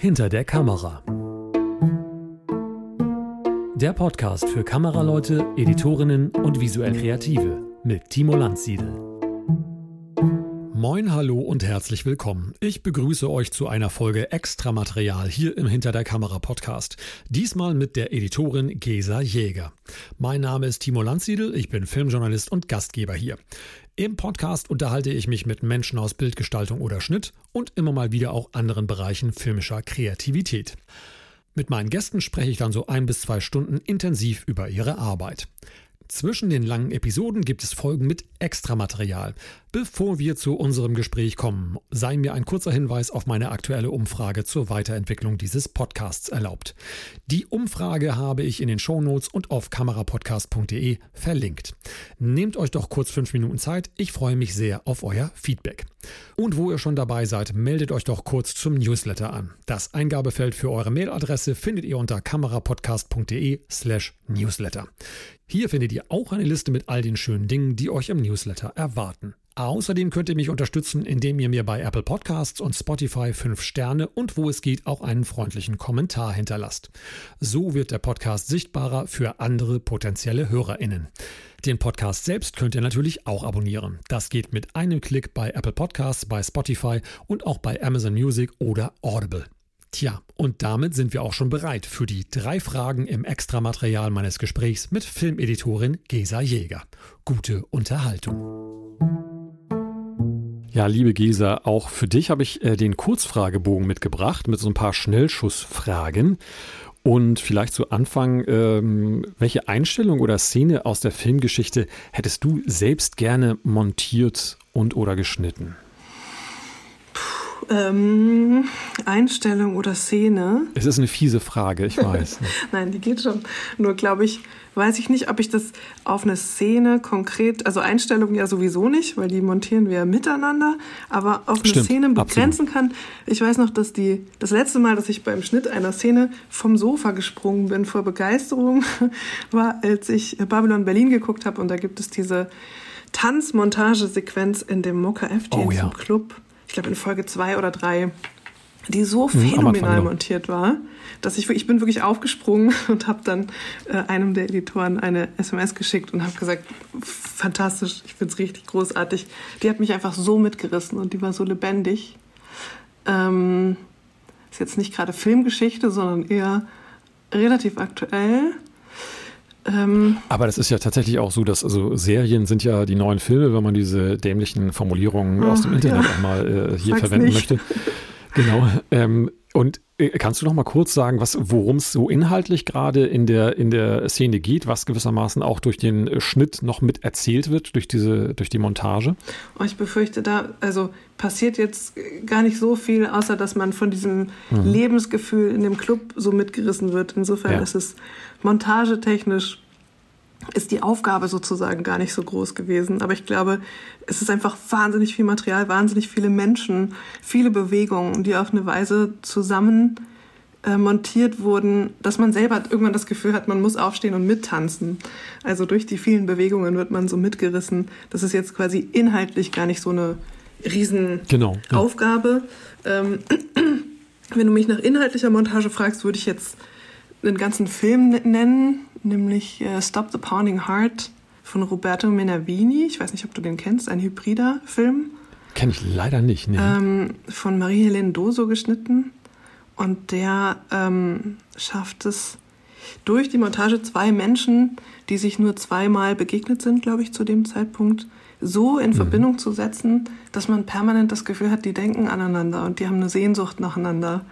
Hinter der Kamera. Der Podcast für Kameraleute, Editorinnen und visuell Kreative mit Timo Landsiedel. Moin, hallo und herzlich willkommen. Ich begrüße euch zu einer Folge Extramaterial hier im Hinter der Kamera Podcast. Diesmal mit der Editorin Gesa Jäger. Mein Name ist Timo Landsiedel, ich bin Filmjournalist und Gastgeber hier. Im Podcast unterhalte ich mich mit Menschen aus Bildgestaltung oder Schnitt und immer mal wieder auch anderen Bereichen filmischer Kreativität. Mit meinen Gästen spreche ich dann so ein bis zwei Stunden intensiv über ihre Arbeit. Zwischen den langen Episoden gibt es Folgen mit Extramaterial. Bevor wir zu unserem Gespräch kommen, sei mir ein kurzer Hinweis auf meine aktuelle Umfrage zur Weiterentwicklung dieses Podcasts erlaubt. Die Umfrage habe ich in den Shownotes und auf kamerapodcast.de verlinkt. Nehmt euch doch kurz fünf Minuten Zeit, ich freue mich sehr auf euer Feedback. Und wo ihr schon dabei seid, meldet euch doch kurz zum Newsletter an. Das Eingabefeld für eure Mailadresse findet ihr unter kamerapodcast.de slash newsletter. Hier findet ihr auch eine Liste mit all den schönen Dingen, die euch im Newsletter erwarten. Außerdem könnt ihr mich unterstützen, indem ihr mir bei Apple Podcasts und Spotify 5 Sterne und wo es geht auch einen freundlichen Kommentar hinterlasst. So wird der Podcast sichtbarer für andere potenzielle HörerInnen. Den Podcast selbst könnt ihr natürlich auch abonnieren. Das geht mit einem Klick bei Apple Podcasts, bei Spotify und auch bei Amazon Music oder Audible. Tja, und damit sind wir auch schon bereit für die drei Fragen im Extramaterial meines Gesprächs mit Filmeditorin Gesa Jäger. Gute Unterhaltung. Ja, liebe Gesa, auch für dich habe ich äh, den Kurzfragebogen mitgebracht mit so ein paar Schnellschussfragen. Und vielleicht zu Anfang, ähm, welche Einstellung oder Szene aus der Filmgeschichte hättest du selbst gerne montiert und oder geschnitten? Ähm, Einstellung oder Szene? Es ist eine fiese Frage, ich weiß. Nein, die geht schon. Nur glaube ich, weiß ich nicht, ob ich das auf eine Szene konkret, also Einstellungen ja sowieso nicht, weil die montieren wir miteinander, aber auf eine Stimmt, Szene begrenzen absolut. kann. Ich weiß noch, dass die, das letzte Mal, dass ich beim Schnitt einer Szene vom Sofa gesprungen bin vor Begeisterung, war, als ich Babylon Berlin geguckt habe und da gibt es diese Tanzmontagesequenz in dem Mokka FT oh, ja. Club ich glaube in Folge zwei oder drei, die so mhm, phänomenal montiert war, dass ich ich bin wirklich aufgesprungen und habe dann äh, einem der Editoren eine SMS geschickt und habe gesagt, fantastisch, ich finde es richtig großartig. Die hat mich einfach so mitgerissen und die war so lebendig. Ähm, ist jetzt nicht gerade Filmgeschichte, sondern eher relativ aktuell. Ähm, Aber das ist ja tatsächlich auch so, dass also Serien sind ja die neuen Filme, wenn man diese dämlichen Formulierungen oh, aus dem Internet ja. auch mal äh, hier Sag's verwenden nicht. möchte. Genau. Ähm, und äh, kannst du noch mal kurz sagen, worum es so inhaltlich gerade in der, in der Szene geht, was gewissermaßen auch durch den Schnitt noch mit erzählt wird, durch, diese, durch die Montage? Oh, ich befürchte, da also passiert jetzt gar nicht so viel, außer dass man von diesem mhm. Lebensgefühl in dem Club so mitgerissen wird. Insofern ja. ist es montagetechnisch ist die Aufgabe sozusagen gar nicht so groß gewesen. Aber ich glaube, es ist einfach wahnsinnig viel Material, wahnsinnig viele Menschen, viele Bewegungen, die auf eine Weise zusammen äh, montiert wurden, dass man selber irgendwann das Gefühl hat, man muss aufstehen und mittanzen. Also durch die vielen Bewegungen wird man so mitgerissen. Das ist jetzt quasi inhaltlich gar nicht so eine Riesenaufgabe. Genau, ja. ähm, wenn du mich nach inhaltlicher Montage fragst, würde ich jetzt einen ganzen Film nennen, nämlich äh, Stop the Pounding Heart von Roberto Menavini. Ich weiß nicht, ob du den kennst, ein hybrider Film. Kenne ich leider nicht. Nee. Ähm, von Marie-Helene Doso geschnitten. Und der ähm, schafft es durch die Montage zwei Menschen, die sich nur zweimal begegnet sind, glaube ich, zu dem Zeitpunkt, so in mhm. Verbindung zu setzen, dass man permanent das Gefühl hat, die denken aneinander und die haben eine Sehnsucht nacheinander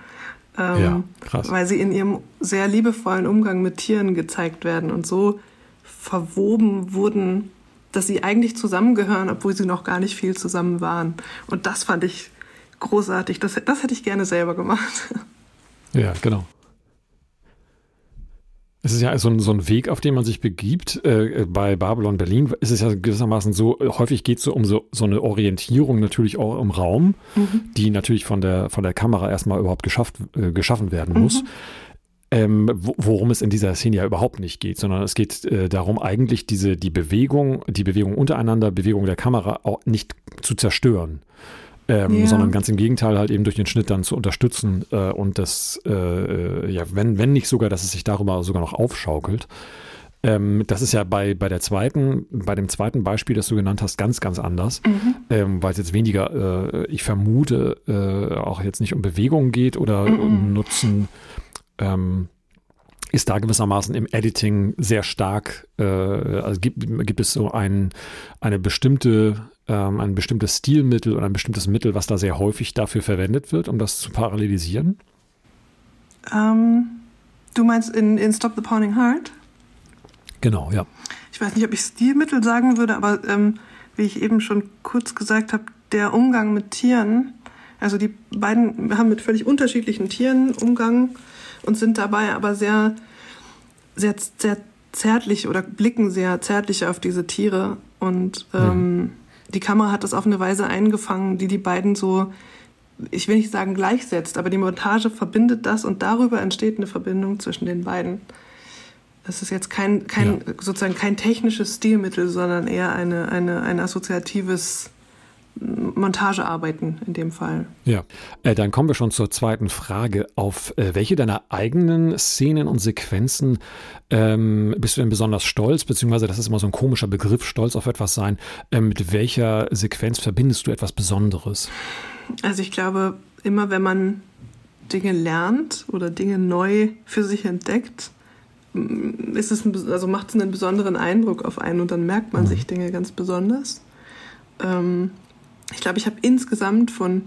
ähm, ja, krass. weil sie in ihrem sehr liebevollen Umgang mit Tieren gezeigt werden und so verwoben wurden, dass sie eigentlich zusammengehören, obwohl sie noch gar nicht viel zusammen waren. Und das fand ich großartig. Das, das hätte ich gerne selber gemacht. Ja, genau. Es ist ja so ein, so ein Weg, auf den man sich begibt. Äh, bei Babylon Berlin ist es ja gewissermaßen so, häufig geht es so um so, so eine Orientierung natürlich auch im Raum, mhm. die natürlich von der, von der Kamera erstmal überhaupt geschafft, äh, geschaffen werden mhm. muss. Ähm, worum es in dieser Szene ja überhaupt nicht geht, sondern es geht äh, darum, eigentlich diese, die Bewegung, die Bewegung untereinander, Bewegung der Kamera auch nicht zu zerstören. Ähm, ja. sondern ganz im Gegenteil halt eben durch den Schnitt dann zu unterstützen äh, und das, äh, äh, ja, wenn, wenn nicht sogar, dass es sich darüber sogar noch aufschaukelt. Ähm, das ist ja bei, bei der zweiten, bei dem zweiten Beispiel, das du genannt hast, ganz, ganz anders, mhm. ähm, weil es jetzt weniger, äh, ich vermute, äh, auch jetzt nicht um Bewegung geht oder mhm. um Nutzen. Ist da gewissermaßen im Editing sehr stark, äh, also gibt, gibt es so ein, eine bestimmte, ähm, ein bestimmtes Stilmittel oder ein bestimmtes Mittel, was da sehr häufig dafür verwendet wird, um das zu parallelisieren? Ähm, du meinst in, in Stop the Pounding Heart? Genau, ja. Ich weiß nicht, ob ich Stilmittel sagen würde, aber ähm, wie ich eben schon kurz gesagt habe, der Umgang mit Tieren, also die beiden haben mit völlig unterschiedlichen Tieren Umgang und sind dabei aber sehr, sehr, sehr zärtlich oder blicken sehr zärtlich auf diese Tiere. Und ähm, mhm. die Kamera hat das auf eine Weise eingefangen, die die beiden so, ich will nicht sagen gleichsetzt, aber die Montage verbindet das und darüber entsteht eine Verbindung zwischen den beiden. Es ist jetzt kein, kein ja. sozusagen kein technisches Stilmittel, sondern eher eine, eine, ein assoziatives Montagearbeiten in dem Fall. Ja, äh, dann kommen wir schon zur zweiten Frage. Auf äh, welche deiner eigenen Szenen und Sequenzen ähm, bist du denn besonders stolz? Beziehungsweise, das ist immer so ein komischer Begriff, stolz auf etwas sein. Äh, mit welcher Sequenz verbindest du etwas Besonderes? Also ich glaube, immer wenn man Dinge lernt oder Dinge neu für sich entdeckt, ist es ein, also macht es einen besonderen Eindruck auf einen und dann merkt man mhm. sich Dinge ganz besonders. Ähm, ich glaube, ich habe insgesamt von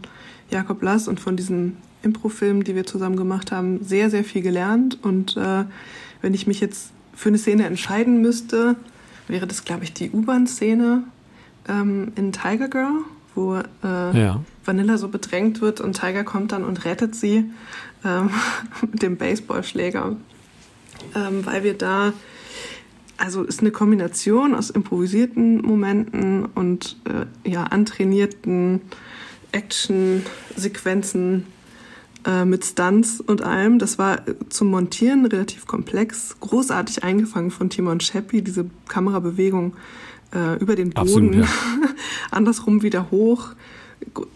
Jakob Lass und von diesen Improfilmen, die wir zusammen gemacht haben, sehr, sehr viel gelernt. Und äh, wenn ich mich jetzt für eine Szene entscheiden müsste, wäre das, glaube ich, die U-Bahn-Szene ähm, in Tiger Girl, wo äh, ja. Vanilla so bedrängt wird und Tiger kommt dann und rettet sie ähm, mit dem Baseballschläger, ähm, weil wir da also ist eine Kombination aus improvisierten Momenten und äh, ja, antrainierten Action-Sequenzen äh, mit Stunts und allem. Das war zum Montieren relativ komplex, großartig eingefangen von Timon Scheppi, diese Kamerabewegung äh, über den Boden, Absolut, ja. andersrum wieder hoch.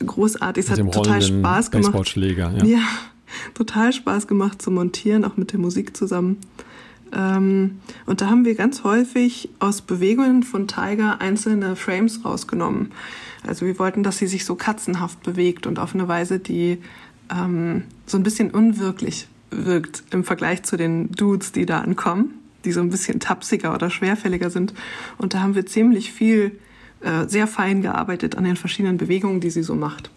Großartig, es hat total Spaß gemacht. Ja. ja, total Spaß gemacht zu montieren, auch mit der Musik zusammen. Ähm, und da haben wir ganz häufig aus Bewegungen von Tiger einzelne Frames rausgenommen. Also wir wollten, dass sie sich so katzenhaft bewegt und auf eine Weise, die ähm, so ein bisschen unwirklich wirkt im Vergleich zu den Dudes, die da ankommen, die so ein bisschen tapsiger oder schwerfälliger sind. Und da haben wir ziemlich viel, äh, sehr fein gearbeitet an den verschiedenen Bewegungen, die sie so macht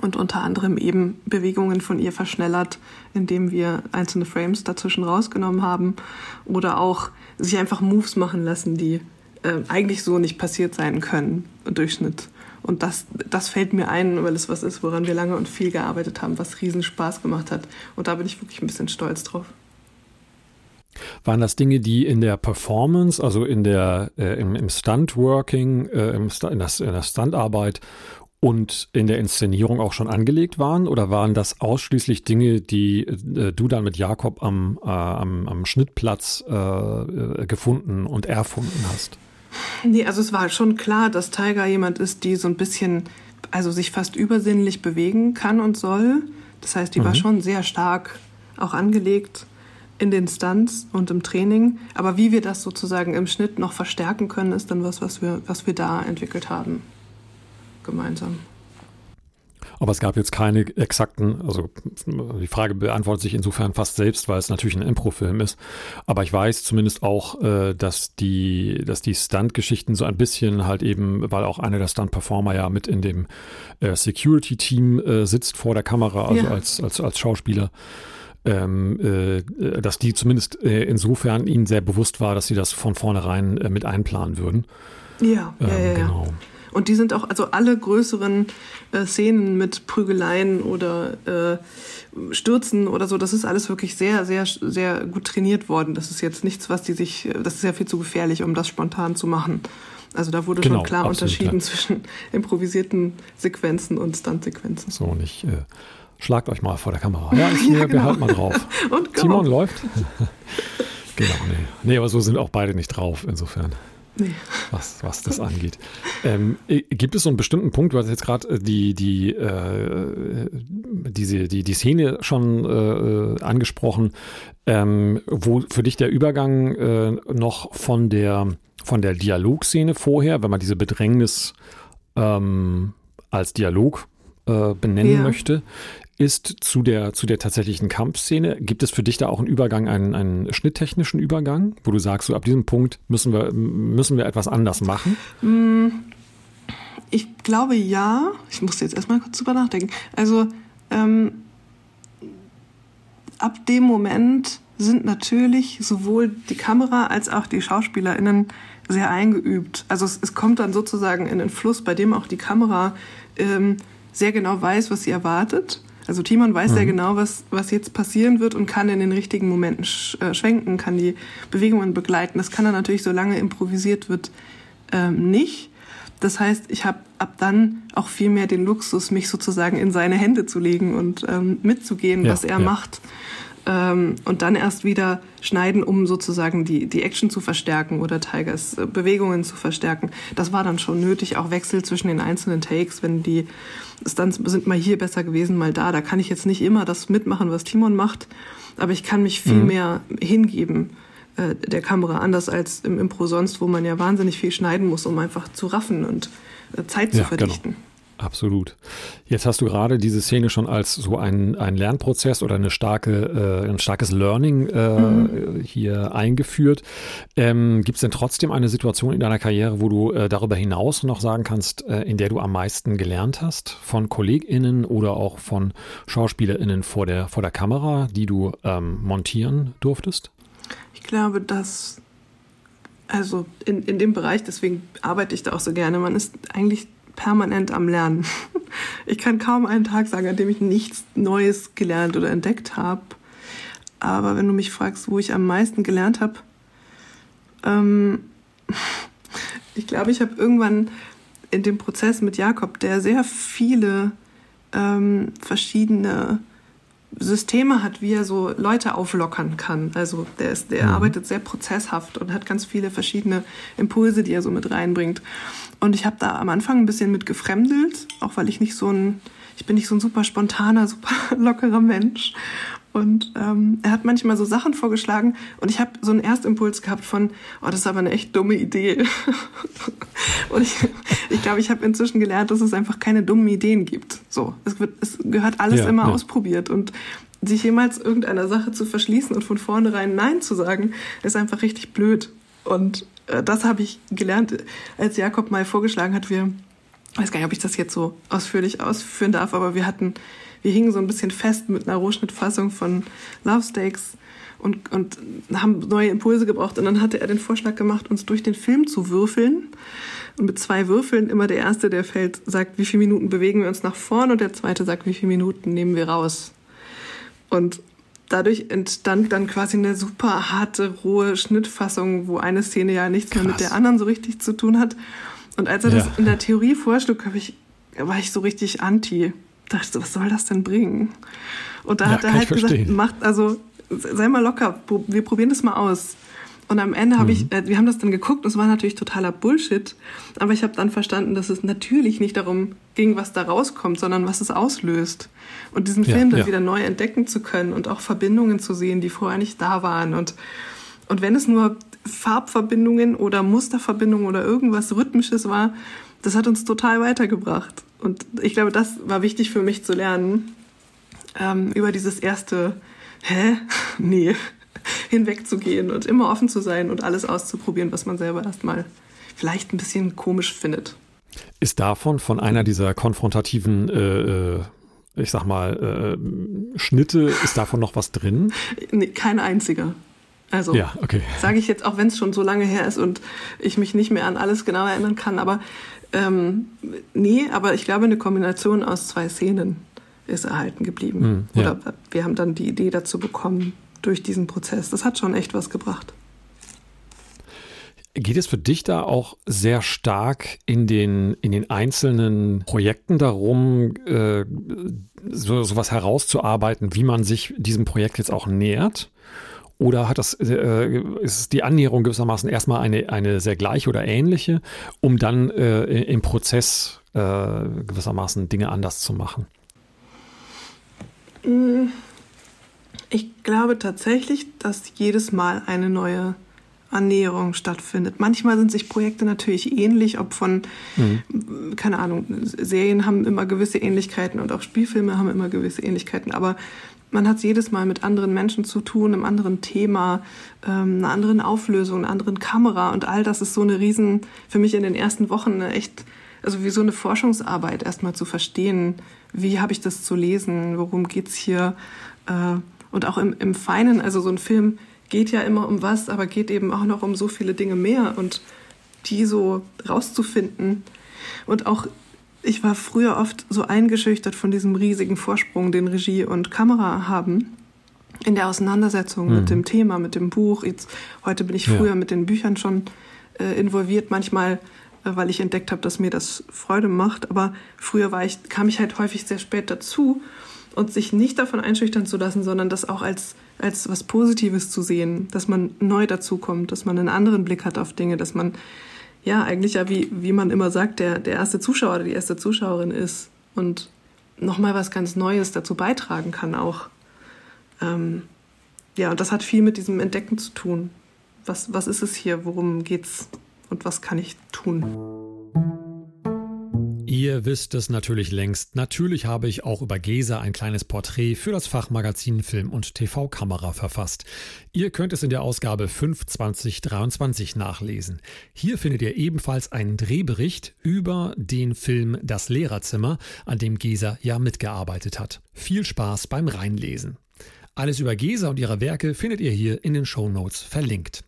und unter anderem eben Bewegungen von ihr verschnellert, indem wir einzelne Frames dazwischen rausgenommen haben oder auch sich einfach Moves machen lassen, die äh, eigentlich so nicht passiert sein können im Durchschnitt. Und das, das fällt mir ein, weil es was ist, woran wir lange und viel gearbeitet haben, was riesen Spaß gemacht hat. Und da bin ich wirklich ein bisschen stolz drauf. Waren das Dinge, die in der Performance, also in der, äh, im, im Stunt-Working, äh, im, in, das, in der Stuntarbeit und in der Inszenierung auch schon angelegt waren? Oder waren das ausschließlich Dinge, die äh, du dann mit Jakob am, äh, am, am Schnittplatz äh, äh, gefunden und erfunden hast? Nee, also es war schon klar, dass Tiger jemand ist, die so ein bisschen, also sich fast übersinnlich bewegen kann und soll. Das heißt, die mhm. war schon sehr stark auch angelegt in den Stunts und im Training. Aber wie wir das sozusagen im Schnitt noch verstärken können, ist dann was, was wir, was wir da entwickelt haben gemeinsam. Aber es gab jetzt keine exakten, also die Frage beantwortet sich insofern fast selbst, weil es natürlich ein Impro-Film ist. Aber ich weiß zumindest auch, äh, dass die, dass die Stunt-Geschichten so ein bisschen halt eben, weil auch einer der Stunt-Performer ja mit in dem äh, Security-Team äh, sitzt vor der Kamera, also ja. als, als, als Schauspieler. Ähm, äh, dass die zumindest insofern ihnen sehr bewusst war, dass sie das von vornherein mit einplanen würden. Ja, ähm, ja, ja, genau. Und die sind auch, also alle größeren äh, Szenen mit Prügeleien oder äh, Stürzen oder so, das ist alles wirklich sehr, sehr, sehr gut trainiert worden. Das ist jetzt nichts, was die sich, das ist ja viel zu gefährlich, um das spontan zu machen. Also da wurde genau, schon klar unterschieden klar. zwischen improvisierten Sequenzen und Stuntsequenzen. So, nicht. Äh, schlagt euch mal vor der Kamera. Ja, ich, ja, genau. mal drauf. Und go. Simon läuft. genau, nee. Nee, aber so sind auch beide nicht drauf, insofern. Nee. was, was das angeht. Ähm, gibt es so einen bestimmten Punkt, du hast jetzt gerade äh, die, die, äh, diese, die, die Szene schon äh, angesprochen, ähm, wo für dich der Übergang äh, noch von der, von der Dialogszene vorher, wenn man diese Bedrängnis ähm, als Dialog äh, benennen ja. möchte, ist zu der, zu der tatsächlichen Kampfszene. Gibt es für dich da auch einen Übergang, einen, einen schnitttechnischen Übergang, wo du sagst, so ab diesem Punkt müssen wir, müssen wir etwas anders machen? Mm, ich glaube ja. Ich muss jetzt erstmal kurz drüber nachdenken. Also ähm, ab dem Moment sind natürlich sowohl die Kamera als auch die SchauspielerInnen sehr eingeübt. Also es, es kommt dann sozusagen in den Fluss, bei dem auch die Kamera ähm, sehr genau weiß, was sie erwartet also Timon weiß mhm. sehr genau, was, was jetzt passieren wird und kann in den richtigen Momenten sch äh, schwenken, kann die Bewegungen begleiten. Das kann er natürlich, solange improvisiert wird, ähm, nicht. Das heißt, ich habe ab dann auch viel mehr den Luxus, mich sozusagen in seine Hände zu legen und ähm, mitzugehen, ja, was er ja. macht ähm, und dann erst wieder schneiden, um sozusagen die, die Action zu verstärken oder Tigers äh, Bewegungen zu verstärken. Das war dann schon nötig, auch Wechsel zwischen den einzelnen Takes, wenn die Stunts sind mal hier besser gewesen, mal da. Da kann ich jetzt nicht immer das mitmachen, was Timon macht, aber ich kann mich viel mhm. mehr hingeben äh, der Kamera, anders als im Impro sonst, wo man ja wahnsinnig viel schneiden muss, um einfach zu raffen und äh, Zeit ja, zu genau. verdichten. Genau. Absolut. Jetzt hast du gerade diese Szene schon als so ein, ein Lernprozess oder eine starke, äh, ein starkes Learning äh, mhm. hier eingeführt. Ähm, Gibt es denn trotzdem eine Situation in deiner Karriere, wo du äh, darüber hinaus noch sagen kannst, äh, in der du am meisten gelernt hast von KollegInnen oder auch von SchauspielerInnen vor der, vor der Kamera, die du ähm, montieren durftest? Ich glaube, dass also in, in dem Bereich, deswegen arbeite ich da auch so gerne, man ist eigentlich permanent am Lernen. Ich kann kaum einen Tag sagen, an dem ich nichts Neues gelernt oder entdeckt habe. Aber wenn du mich fragst, wo ich am meisten gelernt habe, ähm, ich glaube, ich habe irgendwann in dem Prozess mit Jakob, der sehr viele ähm, verschiedene Systeme hat, wie er so Leute auflockern kann. Also der, ist, der mhm. arbeitet sehr prozesshaft und hat ganz viele verschiedene Impulse, die er so mit reinbringt. Und ich habe da am Anfang ein bisschen mit gefremdelt, auch weil ich nicht so ein, ich bin nicht so ein super spontaner, super lockerer Mensch. Und ähm, er hat manchmal so Sachen vorgeschlagen und ich habe so einen Erstimpuls gehabt von, oh, das ist aber eine echt dumme Idee. und ich ich, glaube, ich habe inzwischen gelernt, dass es einfach keine dummen Ideen gibt. So, es, wird, es gehört alles ja, immer ja. ausprobiert und sich jemals irgendeiner Sache zu verschließen und von vornherein Nein zu sagen, ist einfach richtig blöd. Und äh, das habe ich gelernt, als Jakob mal vorgeschlagen hat, wir, ich weiß gar nicht, ob ich das jetzt so ausführlich ausführen darf, aber wir hatten, wir hingen so ein bisschen fest mit einer Rohschnittfassung von Love Steaks und, und haben neue Impulse gebraucht. Und dann hatte er den Vorschlag gemacht, uns durch den Film zu würfeln. Und mit zwei Würfeln immer der erste, der fällt, sagt, wie viele Minuten bewegen wir uns nach vorn und der zweite sagt, wie viele Minuten nehmen wir raus. Und dadurch entstand dann quasi eine super harte, rohe Schnittfassung, wo eine Szene ja nichts Krass. mehr mit der anderen so richtig zu tun hat. Und als er ja. das in der Theorie vorschlug, ich, war ich so richtig anti. Dachte so, was soll das denn bringen? Und da ja, hat er halt gesagt, macht, also sei mal locker, wir probieren das mal aus. Und am Ende habe ich, mhm. äh, wir haben das dann geguckt, und es war natürlich totaler Bullshit, aber ich habe dann verstanden, dass es natürlich nicht darum ging, was da rauskommt, sondern was es auslöst. Und diesen ja, Film dann ja. wieder neu entdecken zu können und auch Verbindungen zu sehen, die vorher nicht da waren. Und, und wenn es nur Farbverbindungen oder Musterverbindungen oder irgendwas Rhythmisches war, das hat uns total weitergebracht. Und ich glaube, das war wichtig für mich zu lernen, ähm, über dieses erste, hä? Nee, hinwegzugehen und immer offen zu sein und alles auszuprobieren, was man selber erstmal vielleicht ein bisschen komisch findet. Ist davon, von einer dieser konfrontativen, äh, äh ich sag mal, äh, Schnitte, ist davon noch was drin? Nee, kein einziger. Also ja, okay. sage ich jetzt, auch wenn es schon so lange her ist und ich mich nicht mehr an alles genau erinnern kann, aber ähm, nee, aber ich glaube, eine Kombination aus zwei Szenen ist erhalten geblieben. Mm, ja. Oder wir haben dann die Idee dazu bekommen, durch diesen Prozess. Das hat schon echt was gebracht. Geht es für dich da auch sehr stark in den, in den einzelnen Projekten darum, äh, so, sowas herauszuarbeiten, wie man sich diesem Projekt jetzt auch nähert? Oder hat das, äh, ist die Annäherung gewissermaßen erstmal eine, eine sehr gleiche oder ähnliche, um dann äh, im Prozess äh, gewissermaßen Dinge anders zu machen? Ich glaube tatsächlich, dass jedes Mal eine neue Annäherung stattfindet. Manchmal sind sich Projekte natürlich ähnlich, ob von, mhm. keine Ahnung, Serien haben immer gewisse Ähnlichkeiten und auch Spielfilme haben immer gewisse Ähnlichkeiten, aber man hat es jedes Mal mit anderen Menschen zu tun, einem anderen Thema, ähm, einer anderen Auflösung, einer anderen Kamera und all das ist so eine riesen, für mich in den ersten Wochen eine echt, also wie so eine Forschungsarbeit erstmal zu verstehen, wie habe ich das zu lesen, worum geht's hier äh, und auch im, im Feinen, also so ein Film geht ja immer um was, aber geht eben auch noch um so viele Dinge mehr und die so rauszufinden. Und auch, ich war früher oft so eingeschüchtert von diesem riesigen Vorsprung, den Regie und Kamera haben in der Auseinandersetzung mhm. mit dem Thema, mit dem Buch. Jetzt, heute bin ich früher ja. mit den Büchern schon äh, involviert, manchmal, äh, weil ich entdeckt habe, dass mir das Freude macht. Aber früher war ich, kam ich halt häufig sehr spät dazu und sich nicht davon einschüchtern zu lassen, sondern das auch als, als was Positives zu sehen, dass man neu dazukommt, dass man einen anderen Blick hat auf Dinge, dass man ja eigentlich ja, wie, wie man immer sagt, der, der erste Zuschauer oder die erste Zuschauerin ist und nochmal was ganz Neues dazu beitragen kann auch. Ähm, ja, und das hat viel mit diesem Entdecken zu tun. Was, was ist es hier? Worum geht's? Und was kann ich tun? Ihr wisst es natürlich längst. Natürlich habe ich auch über Gesa ein kleines Porträt für das Fachmagazin Film und TV Kamera verfasst. Ihr könnt es in der Ausgabe 5 2023 nachlesen. Hier findet ihr ebenfalls einen Drehbericht über den Film Das Lehrerzimmer, an dem Gesa ja mitgearbeitet hat. Viel Spaß beim Reinlesen. Alles über Gesa und ihre Werke findet ihr hier in den Show Notes verlinkt.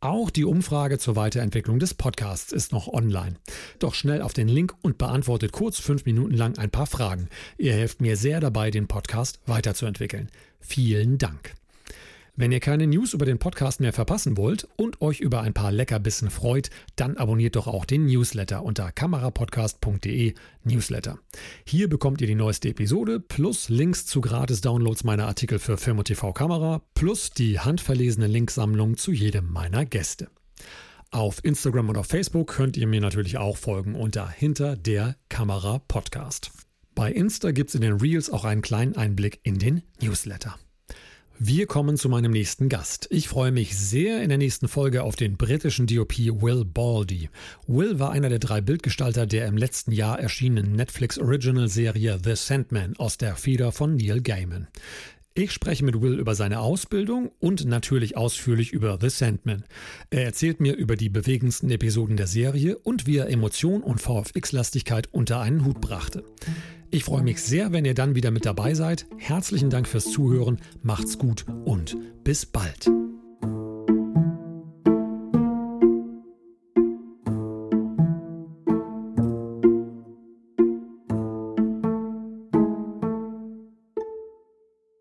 Auch die Umfrage zur Weiterentwicklung des Podcasts ist noch online. Doch schnell auf den Link und beantwortet kurz fünf Minuten lang ein paar Fragen. Ihr helft mir sehr dabei, den Podcast weiterzuentwickeln. Vielen Dank. Wenn ihr keine News über den Podcast mehr verpassen wollt und euch über ein paar Leckerbissen freut, dann abonniert doch auch den Newsletter unter kamerapodcast.de Newsletter. Hier bekommt ihr die neueste Episode plus Links zu Gratis-Downloads meiner Artikel für Film und TV Kamera plus die handverlesene Linksammlung zu jedem meiner Gäste. Auf Instagram und auf Facebook könnt ihr mir natürlich auch folgen unter Hinter der Kamera Podcast. Bei Insta gibt es in den Reels auch einen kleinen Einblick in den Newsletter. Wir kommen zu meinem nächsten Gast. Ich freue mich sehr in der nächsten Folge auf den britischen DOP Will Baldy. Will war einer der drei Bildgestalter der im letzten Jahr erschienenen Netflix Original Serie The Sandman aus der Feder von Neil Gaiman. Ich spreche mit Will über seine Ausbildung und natürlich ausführlich über The Sandman. Er erzählt mir über die bewegendsten Episoden der Serie und wie er Emotion und VFX-Lastigkeit unter einen Hut brachte. Ich freue mich sehr, wenn ihr dann wieder mit dabei seid. Herzlichen Dank fürs Zuhören, macht's gut und bis bald.